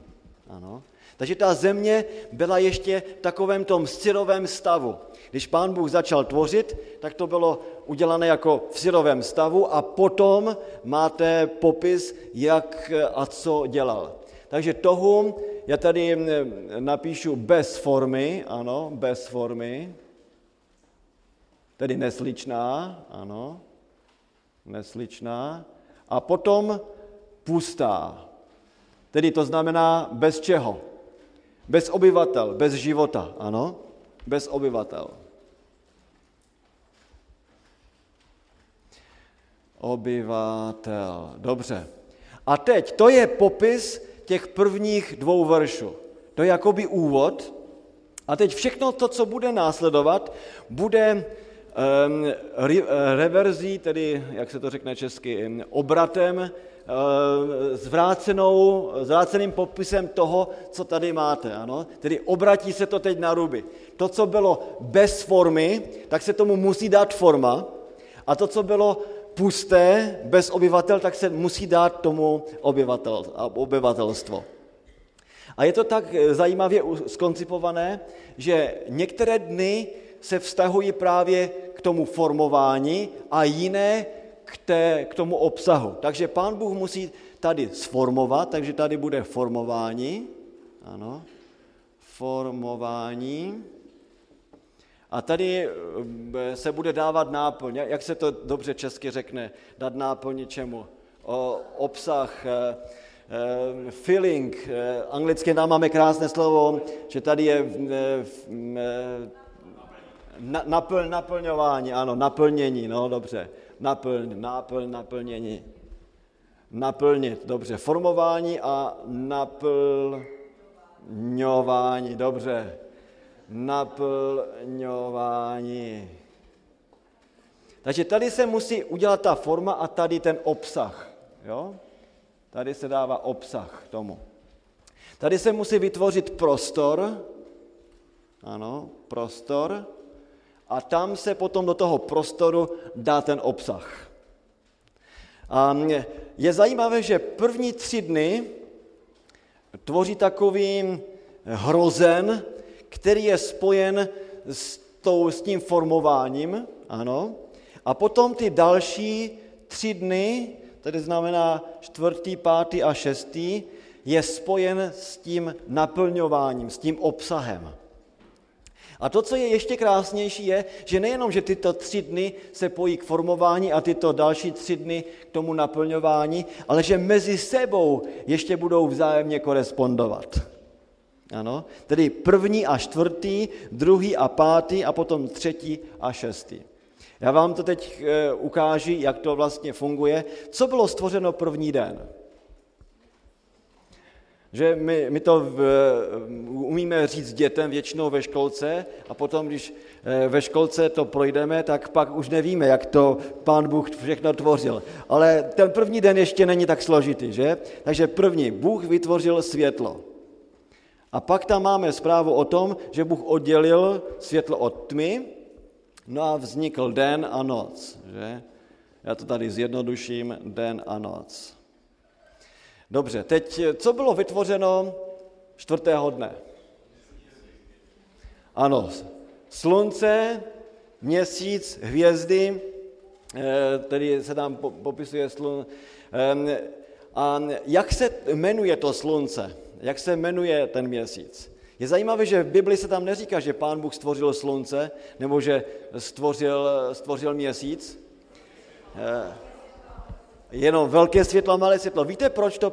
Ano. Takže ta země byla ještě v takovém tom syrovém stavu. Když pán Bůh začal tvořit, tak to bylo udělané jako v syrovém stavu a potom máte popis, jak a co dělal. Takže toho já tady napíšu bez formy, ano, bez formy. tedy nesličná, ano, nesličná, a potom pustá, tedy to znamená bez čeho? Bez obyvatel, bez života, ano, bez obyvatel. Obyvatel, dobře. A teď, to je popis těch prvních dvou veršů. To je jakoby úvod. A teď všechno to, co bude následovat, bude um, reverzí, tedy, jak se to řekne česky, obratem, zvrácenou, zvráceným popisem toho, co tady máte. Ano? Tedy obratí se to teď na ruby. To, co bylo bez formy, tak se tomu musí dát forma. A to, co bylo pusté, bez obyvatel, tak se musí dát tomu obyvatel, obyvatelstvo. A je to tak eh, zajímavě skoncipované, že některé dny se vztahují právě k tomu formování a jiné k, té, k tomu obsahu. Takže pán Bůh musí tady sformovat, takže tady bude formování. Ano, formování. A tady eh, se bude dávat náplň, jak se to dobře česky řekne, dát náplň čemu? O obsah, eh, eh, filling, anglicky nám máme krásné slovo, že tady je napl, naplňování, ano, naplnění, no dobře, naplň, náplň, naplnění, naplnit, dobře, formování a naplňování, dobře, naplňování. Takže tady se musí udělat ta forma a tady ten obsah. Jo? Tady se dává obsah tomu. Tady se musí vytvořit prostor, ano, prostor, a tam se potom do toho prostoru dá ten obsah. A je zajímavé, že první tři dny tvoří takový hrozen, který je spojen s, tou, s tím formováním, ano, a potom ty další tři dny, tedy znamená čtvrtý, pátý a šestý, je spojen s tím naplňováním, s tím obsahem. A to, co je ještě krásnější, je, že nejenom, že tyto tři dny se pojí k formování a tyto další tři dny k tomu naplňování, ale že mezi sebou ještě budou vzájemně korespondovat. Ano, tedy první a čtvrtý, druhý a pátý a potom třetí a šestý. Já vám to teď eh, ukážu, jak to vlastně funguje. Co bylo stvořeno první den? Že my, my to v, umíme říct dětem většinou ve školce a potom, když eh, ve školce to projdeme, tak pak už nevíme, jak to pán Bůh všechno tvořil. Ale ten první den ještě není tak složitý, že? Takže první, Bůh vytvořil světlo. A pak tam máme zprávu o tom, že Bůh oddělil světlo od tmy, no a vznikl den a noc. Že? Já to tady zjednoduším, den a noc. Dobře, teď co bylo vytvořeno čtvrtého dne? Ano, slunce, měsíc, hvězdy, eh, tedy se tam popisuje slun. Eh, a jak se jmenuje to slunce? jak se jmenuje ten měsíc. Je zajímavé, že v Bibli se tam neříká, že pán Bůh stvořil slunce, nebo že stvořil, stvořil měsíc. Jenom velké světlo, malé světlo. Víte, proč to,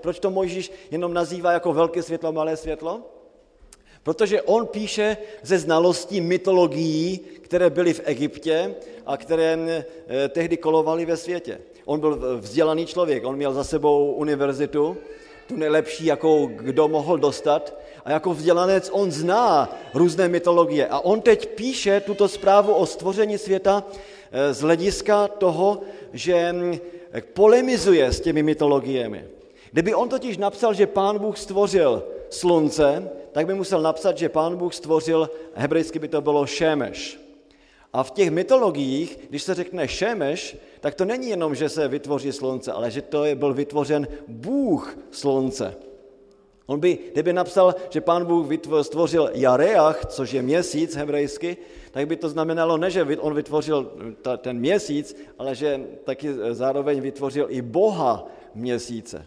proč to Mojžíš jenom nazývá jako velké světlo, malé světlo? Protože on píše ze znalostí mytologií, které byly v Egyptě a které eh, tehdy kolovaly ve světě. On byl vzdělaný člověk, on měl za sebou univerzitu tu nejlepší, jakou kdo mohl dostat. A jako vzdělanec on zná různé mytologie. A on teď píše tuto zprávu o stvoření světa eh, z hlediska toho, že mm, polemizuje s těmi mytologiemi. Kdyby on totiž napsal, že pán Bůh stvořil slunce, tak by musel napsat, že pán Bůh stvořil, hebrejsky by to bylo šémeš. A v těch mytologiích, když se řekne šémeš, tak to není jenom, že se vytvoří slunce, ale že to je, byl vytvořen Bůh slunce. On by, kdyby napsal, že pán Bůh stvořil Jareach, což je měsíc hebrejsky, tak by to znamenalo ne, že on vytvořil ten měsíc, ale že taky zároveň vytvořil i Boha měsíce.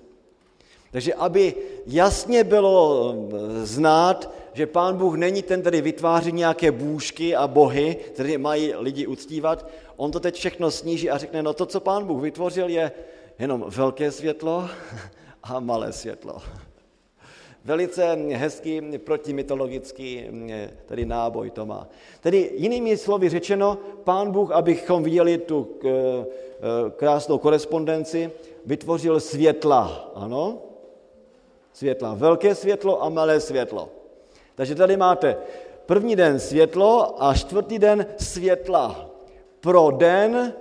Takže aby jasně bylo eh, znát, že pán Bůh není ten, který vytváří nějaké bůžky a bohy, které mají lidi uctívat, on to teď všechno sníží a řekne, no to, co pán Bůh vytvořil, je jenom velké světlo a malé světlo. Velice hezký protimytologický tedy náboj to má. Tedy jinými slovy řečeno, pán Bůh, abychom viděli tu eh, eh, krásnou korespondenci, vytvořil světla, ano? Světla. Velké světlo a malé světlo. Takže tady máte první den světlo a čtvrtý den světla. Pro den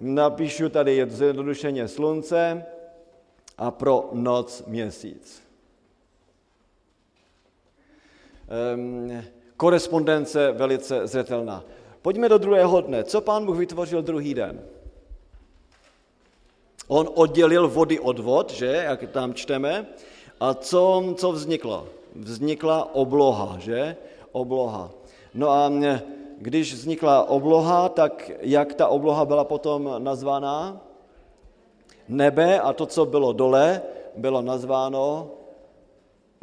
napíšu tady zjednodušeně slunce a pro noc měsíc. Um, korespondence velice zřetelná. Pojďme do druhého dne. Co pán Bůh vytvořil druhý den? On oddělil vody od vod, že, jak tam čteme, a co, co vzniklo? Vznikla obloha, že? Obloha. No a když vznikla obloha, tak jak ta obloha byla potom nazvaná? Nebe a to, co bylo dole, bylo nazváno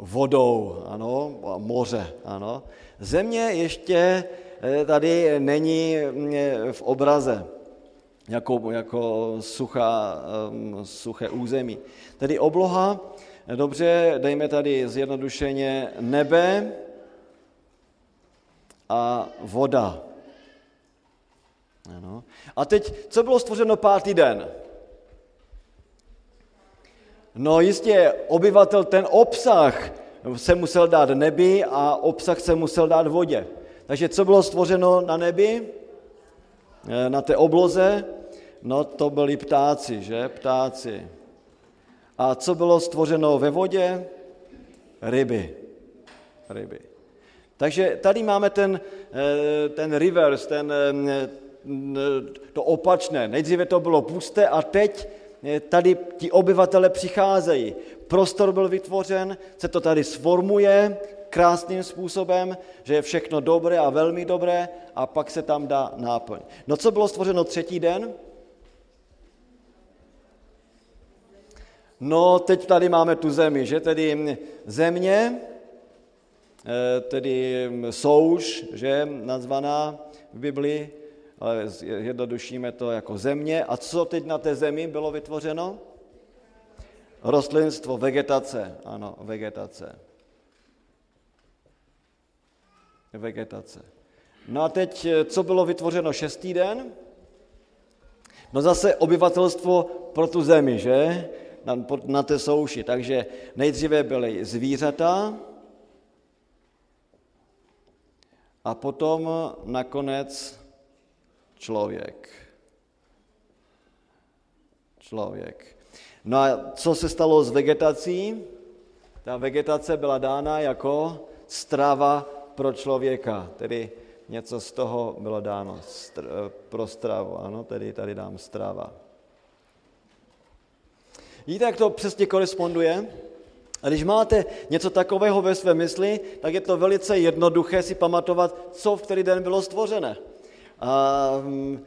vodou, ano, a moře, ano. Země ještě eh, tady není mm, v obraze jako, jako suchá, mm, suché území. Tedy obloha, dobře, dejme tady zjednodušeně nebe a voda. Ano. A teď, co bylo stvořeno pátý den? No jistě, obyvatel ten obsah se musel dát nebi a obsah se musel dát vodě. Takže co bylo stvořeno na nebi? Eh, na té obloze? No to byli ptáci, že? Ptáci. A co bylo stvořeno ve vodě? Ryby. Ryby. Takže tady máme ten, eh, ten reverse, ten, eh, to opačné. Nejdříve to bylo pusté a teď tady ti obyvatele přicházejí. Prostor byl vytvořen, se to tady sformuje krásným způsobem, že je všechno dobré a velmi dobré a pak se tam dá náplň. No co bylo stvořeno třetí den? No teď tady máme tu zemi, že tedy země, eh, tedy souš, že nazvaná v Biblii, ale jednodušíme to jako země. A co teď na té zemi bylo vytvořeno? Rostlinstvo, vegetace, ano, vegetace. Vegetace. No a teď, co bylo vytvořeno šestý den? No zase obyvatelstvo pro tu zemi, že? Na, na té souši. Takže nejdříve byly zvířata a potom nakonec člověk. Člověk. No a co se stalo s vegetací? Ta vegetace byla dána jako strava pro člověka, tedy něco z toho bylo dáno pro stravu, ano, tedy tady dám strava. Víte, jak to přesně koresponduje? A když máte něco takového ve své mysli, tak je to velice jednoduché si pamatovat, co v který den bylo stvořené. A, mm,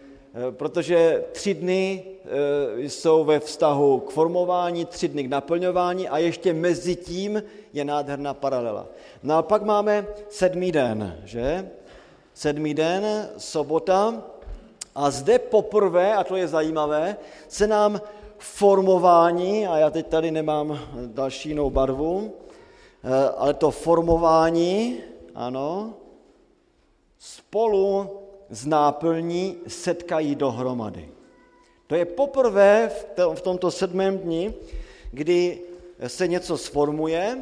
protože tři dny e, jsou ve vztahu k formování, tři dny k naplňování a ještě mezi tím je nádherná paralela. No a pak máme sedmý den, že? Sedmý den, sobota, a zde poprvé, a to je zajímavé, se nám formování, a já teď tady nemám další jinou barvu, e, ale to formování, ano, spolu z náplní setkají dohromady. To je poprvé v tomto sedmém dni, kdy se něco sformuje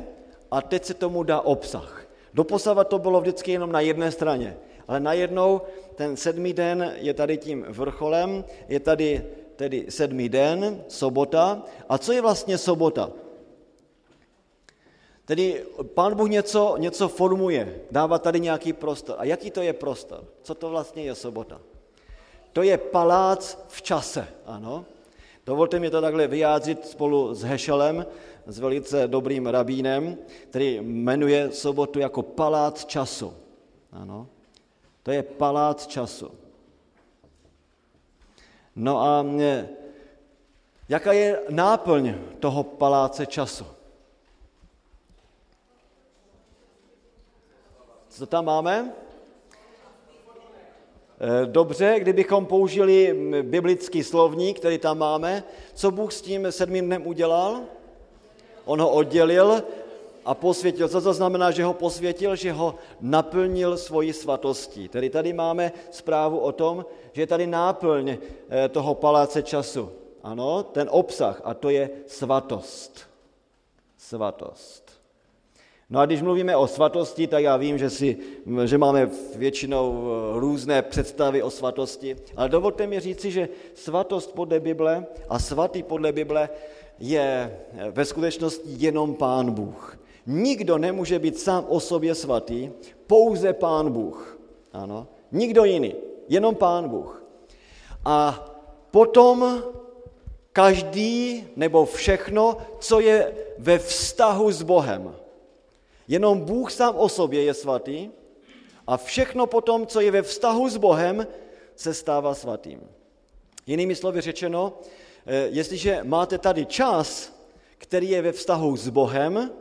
a teď se tomu dá obsah. Doposavat to bylo vždycky jenom na jedné straně, ale najednou ten sedmý den je tady tím vrcholem, je tady tedy sedmý den, sobota. A co je vlastně sobota? Tedy pán Bůh něco, něco formuje, dává tady nějaký prostor. A jaký to je prostor? Co to vlastně je sobota? To je palác v čase, ano. Dovolte mi to takhle vyjádřit spolu s Hešelem, s velice dobrým rabínem, který jmenuje sobotu jako palác času. Ano. To je palác času. No a jaká je náplň toho paláce času? Co tam máme? Eh, dobře, kdybychom použili biblický slovník, který tam máme, co Bůh s tím sedmým dnem udělal? On ho oddělil a posvětil. Co to znamená, že ho posvětil? Že ho naplnil svoji svatostí. Tedy tady máme zprávu o tom, že je tady náplň eh, toho paláce času. Ano, ten obsah, a to je svatost. Svatost. No a když mluvíme o svatosti, tak já vím, že, si, že máme většinou eh, různé představy o svatosti, ale dovolte mi říci, že svatost podle Bible a svatý podle Bible je eh, ve skutečnosti jenom Pán Bůh. Nikdo nemůže být sám o sobě svatý, pouze Pán Bůh. Ano, nikdo jiný, jenom Pán Bůh. A potom každý nebo všechno, co je ve vztahu s Bohem. Jenom Bůh sám o sobě je svatý a všechno potom, co je ve vztahu s Bohem, se stává svatým. Jinými slovy řečeno, eh, jestliže máte tady čas, který je ve vztahu s Bohem,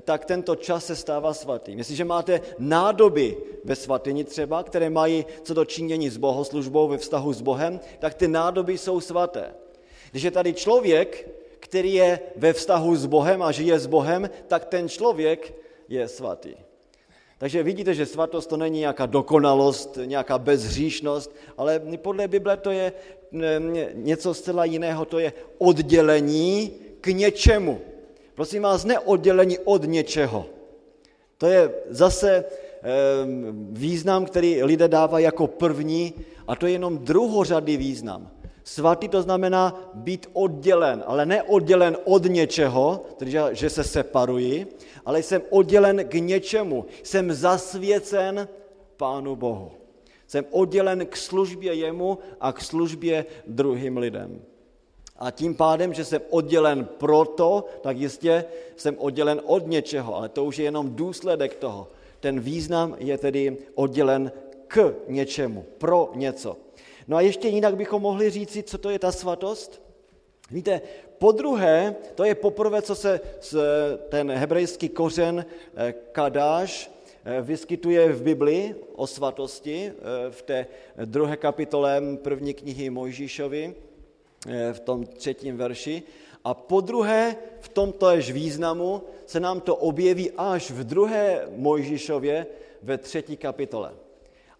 tak tento čas se stává svatým. Jestliže máte nádoby ve svatyni třeba, které mají co do činění s bohoslužbou ve vztahu s Bohem, tak ty nádoby jsou svaté. Když je tady člověk, který je ve vztahu s Bohem a žije s Bohem, tak ten člověk je svatý. Takže vidíte, že svatost to není nějaká dokonalost, nějaká bezhříšnost, ale podle Bible to je něco zcela jiného, to je oddělení k něčemu. Prosím vás, ne oddělení od něčeho. To je zase význam, který lidé dávají jako první a to je jenom druhořadý význam. Svatý to znamená být oddělen, ale ne oddělen od něčeho, tedy že se separuji, ale jsem oddělen k něčemu. Jsem zasvěcen Pánu Bohu. Jsem oddělen k službě jemu a k službě druhým lidem. A tím pádem, že jsem oddělen proto, tak jistě jsem oddělen od něčeho, ale to už je jenom důsledek toho. Ten význam je tedy oddělen k něčemu, pro něco. No a ještě jinak bychom mohli říci, co to je ta svatost. Víte, po druhé, to je poprvé, co se ten hebrejský kořen eh, kadáš eh, vyskytuje v Biblii o svatosti v té druhé kapitole první knihy Mojžíšovi, v tom třetím verši. A po druhé, v tomto jež významu se nám to objeví až v druhé Mojžíšově ve třetí kapitole.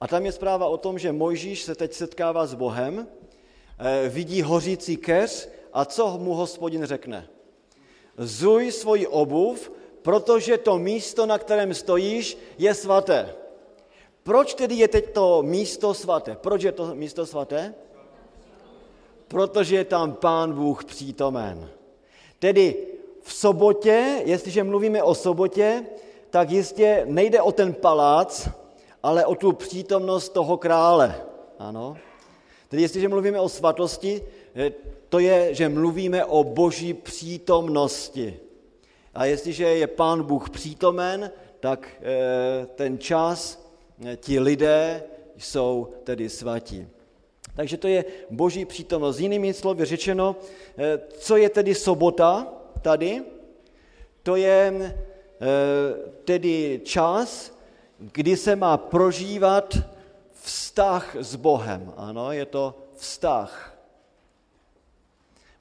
A tam je zpráva o tom, že Mojžíš se teď setkává s Bohem, eh, vidí hořící keř a co mu hospodin řekne? Zuj svoji obuv, protože to místo, na kterém stojíš, je svaté. Proč tedy je teď to místo svaté? Proč je to místo svaté? Protože je tam Pán Bůh přítomen. Tedy v sobotě, jestliže mluvíme o sobotě, tak jistě nejde o ten palác, ale o tu přítomnost toho krále. Ano. Tedy jestliže mluvíme o svatosti, eh, to je, že mluvíme o boží přítomnosti. A jestliže je pán Bůh přítomen, tak eh, ten čas eh, ti lidé jsou tedy svatí. Takže to je boží přítomnost. Jinými slovy řečeno, co je tedy sobota tady? To je tedy čas, kdy se má prožívat vztah s Bohem. Ano, je to vztah.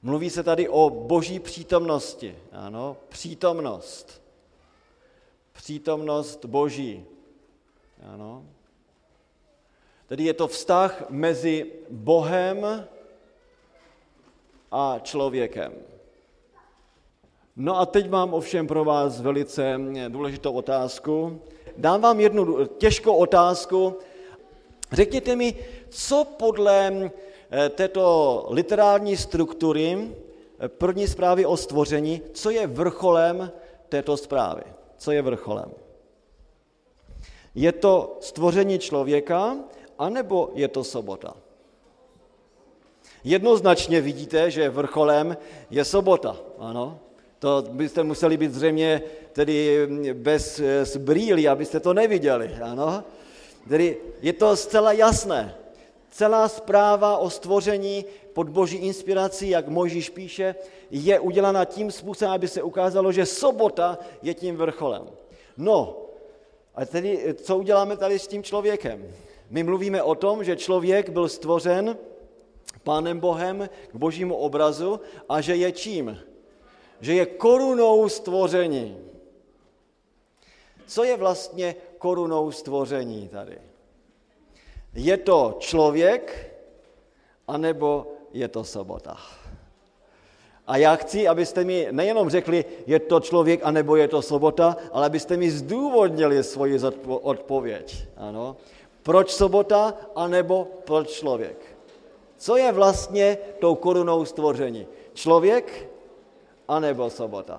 Mluví se tady o boží přítomnosti. Ano, přítomnost. Přítomnost boží. Ano. Tedy je to vztah mezi Bohem a člověkem. No a teď mám ovšem pro vás velice důležitou otázku. Dám vám jednu těžkou otázku. Řekněte mi, co podle eh, této literární struktury eh, první zprávy o stvoření, co je vrcholem této zprávy? Co je vrcholem? Je to stvoření člověka, anebo je to sobota? Jednoznačně vidíte, že vrcholem je sobota, ano. To byste museli být zřejmě tedy bez brýlí, abyste to neviděli, ano. Tedy je to zcela jasné. Celá zpráva o stvoření pod boží inspirací, jak Mojžíš píše, je udělána tím způsobem, aby se ukázalo, že sobota je tím vrcholem. No, A tedy, co uděláme tady s tím člověkem? My mluvíme o tom, že člověk byl stvořen Pánem Bohem k božímu obrazu a že je čím? Že je korunou stvoření. Co je vlastně korunou stvoření tady? Je to člověk, anebo je to sobota? A já chci, abyste mi nejenom řekli, je to člověk, anebo je to sobota, ale abyste mi zdůvodnili svoji odpověď. Ano. Proč sobota, anebo proč člověk? Co je vlastně tou korunou stvoření? Člověk, anebo sobota?